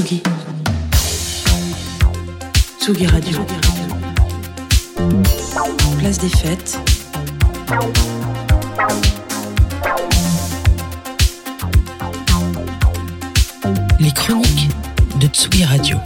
Tsugi. Tsugi Radio. Place des fêtes. Les chroniques de Tsugi Radio.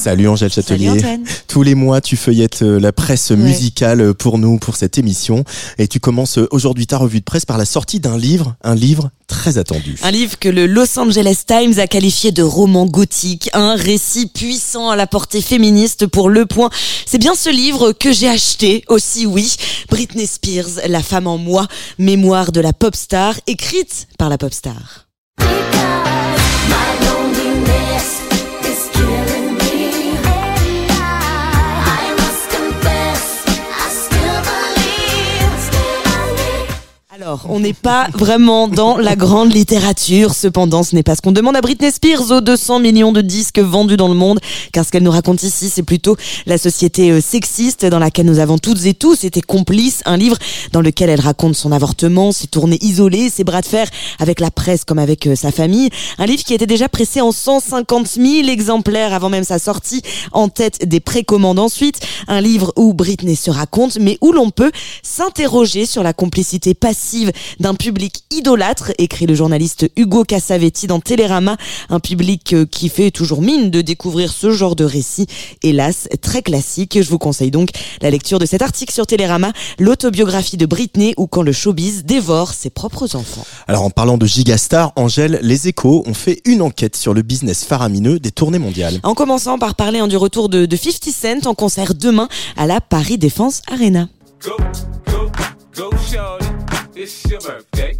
Salut Angèle Châtelier. Salut Antoine. Tous les mois, tu feuillettes euh, la presse musicale euh, pour nous, pour cette émission. Et tu commences euh, aujourd'hui ta revue de presse par la sortie d'un livre, un livre très attendu. Un livre que le Los Angeles Times a qualifié de roman gothique, un récit puissant à la portée féministe pour Le Point. C'est bien ce livre que j'ai acheté aussi, oui. Britney Spears, La femme en moi, mémoire de la pop star, écrite par la pop star. On n'est pas vraiment dans la grande littérature, cependant, ce n'est pas ce qu'on demande à Britney Spears. Aux 200 millions de disques vendus dans le monde, car ce qu'elle nous raconte ici, c'est plutôt la société euh, sexiste dans laquelle nous avons toutes et tous été complices, un livre dans lequel elle raconte son avortement, ses tournées isolées, ses bras de fer avec la presse comme avec euh, sa famille, un livre qui était déjà pressé en 150 000 exemplaires avant même sa sortie, en tête des précommandes ensuite, un livre où Britney se raconte, mais où l'on peut s'interroger sur la complicité passive d'un public idolâtre, écrit le journaliste Hugo Cassavetti dans Télérama, un public euh, qui fait toujours mine de découvrir ce genre de récit, hélas très classique. Je vous conseille donc la lecture de cet article sur Télérama, l'autobiographie de Britney ou quand le showbiz dévore ses propres enfants. Alors en parlant de gigastar, Angèle, les échos ont fait une enquête sur le business faramineux des tournées mondiales. En commençant par parler hein, du retour de, de 50 Cent en concert demain à la Paris Défense Arena. Go, go, go. It's your birthday.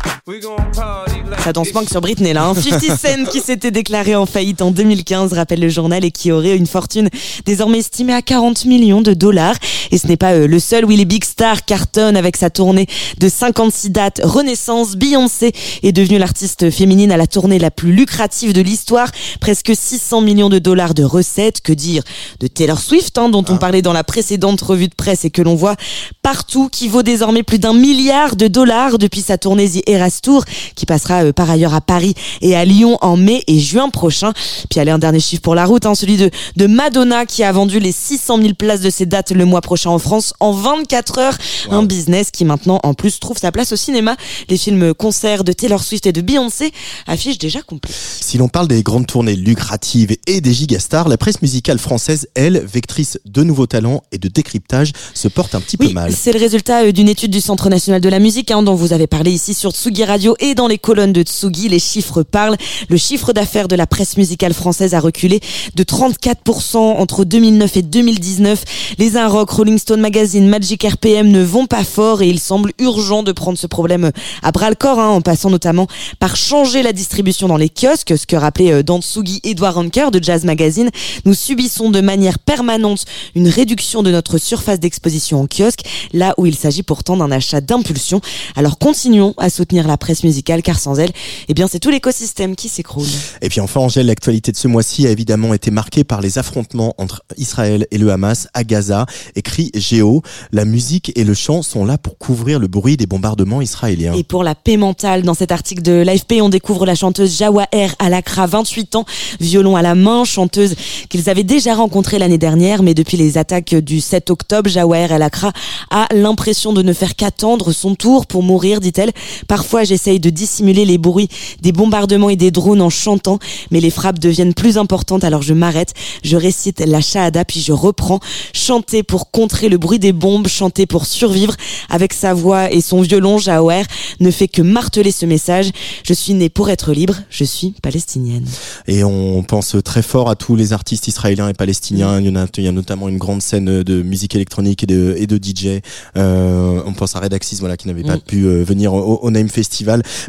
Ça danse it's moins que sur Britney là. Hein. 50 Cent qui s'était déclaré en faillite en 2015, rappelle le journal, et qui aurait une fortune désormais estimée à 40 millions de dollars. Et ce n'est pas euh, le seul où les big stars cartonnent avec sa tournée de 56 dates. Renaissance, Beyoncé est devenue l'artiste féminine à la tournée la plus lucrative de l'histoire. Presque 600 millions de dollars de recettes. Que dire de Taylor Swift, hein, dont on parlait dans la précédente revue de presse et que l'on voit partout, qui vaut désormais plus d'un milliard de dollars depuis sa tournée The Eras Tour, qui passera euh, par ailleurs à Paris et à Lyon en mai et juin prochain. Puis allez, un dernier chiffre pour la route, hein, celui de, de Madonna qui a vendu les 600 000 places de ses dates le mois prochain en France en 24 heures. Un business qui maintenant en plus trouve sa place au cinéma. Les films concerts de Taylor Swift et de Beyoncé affichent déjà complet. Si l'on parle des grandes tournées lucratives et des gigastars, la presse musicale française, elle, vectrice de nouveaux talents et de décryptage, se porte un petit peu mal. c'est le résultat euh, d'une étude du Centre national de la musique hein, dont vous avez parlé ici sur Tsugi Radio et dans les colonnes de Tsugi. Les chiffres parlent. Le chiffre d'affaires de la presse musicale française a reculé de 34% entre 2009 et 2019. Les Un Rock, Rolling Stone Magazine, Magic RPM ne vont pas fort et il semble urgent de prendre ce problème à bras le corps hein, en passant notamment par changer la distribution dans les kiosques, ce que rappelait euh, dans Tsugi Edouard Anker de Jazz Magazine. Nous subissons de manière permanente une réduction de notre surface d'exposition en kiosque, là où il s'agit pourtant d'un achat d'impulsion. Alors continuons à soutenir la presse musicale car sans elle, eh bien c'est tout l'écosystème qui s'écroule. Et puis enfin, Angèle, l'actualité de ce mois-ci a évidemment été marquée par les affrontements entre Israël et le Hamas à Gaza. Écrit Géo, la musique et le chant sont là pour couvrir le bruit des bombardements israéliens. Et pour la paix mentale, dans cet article de l'AFP, on découvre la chanteuse Jawaher Alakra, 28 ans, violon à la main, chanteuse qu'ils avaient déjà rencontrée l'année dernière, mais depuis les attaques du 7 octobre, Jawaher Alakra a l'impression de ne faire qu'attendre son tour pour mourir, dit-elle. Parfois, j'essaye de dissimuler les bruits des bombardements et des drones en chantant, mais les frappes deviennent plus importantes, alors je m'arrête, je récite la shahada, puis je reprends. Chanter pour contrer le bruit des bombes, chanter pour survivre. Avec sa voix et son violon, Jawaher ne fait que marteler ce message. Je suis née pour être libre, je suis palestinienne. Et on pense très fort à tous les artistes israéliens et palestiniens. Il y en a, il y a notamment une grande scène de musique électronique et de, et de DJ. Euh, on pense à Redaxis, voilà, qui n'avait pas Mm. pu euh, venir au, au Name Festival.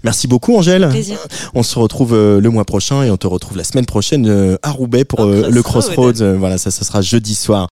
Merci beaucoup, Angèle. Plaisir. On se retrouve euh, le mois prochain et on te retrouve la semaine prochaine euh, à Roubaix pour euh, le Crossroads. Voilà, ça, ça sera jeudi soir.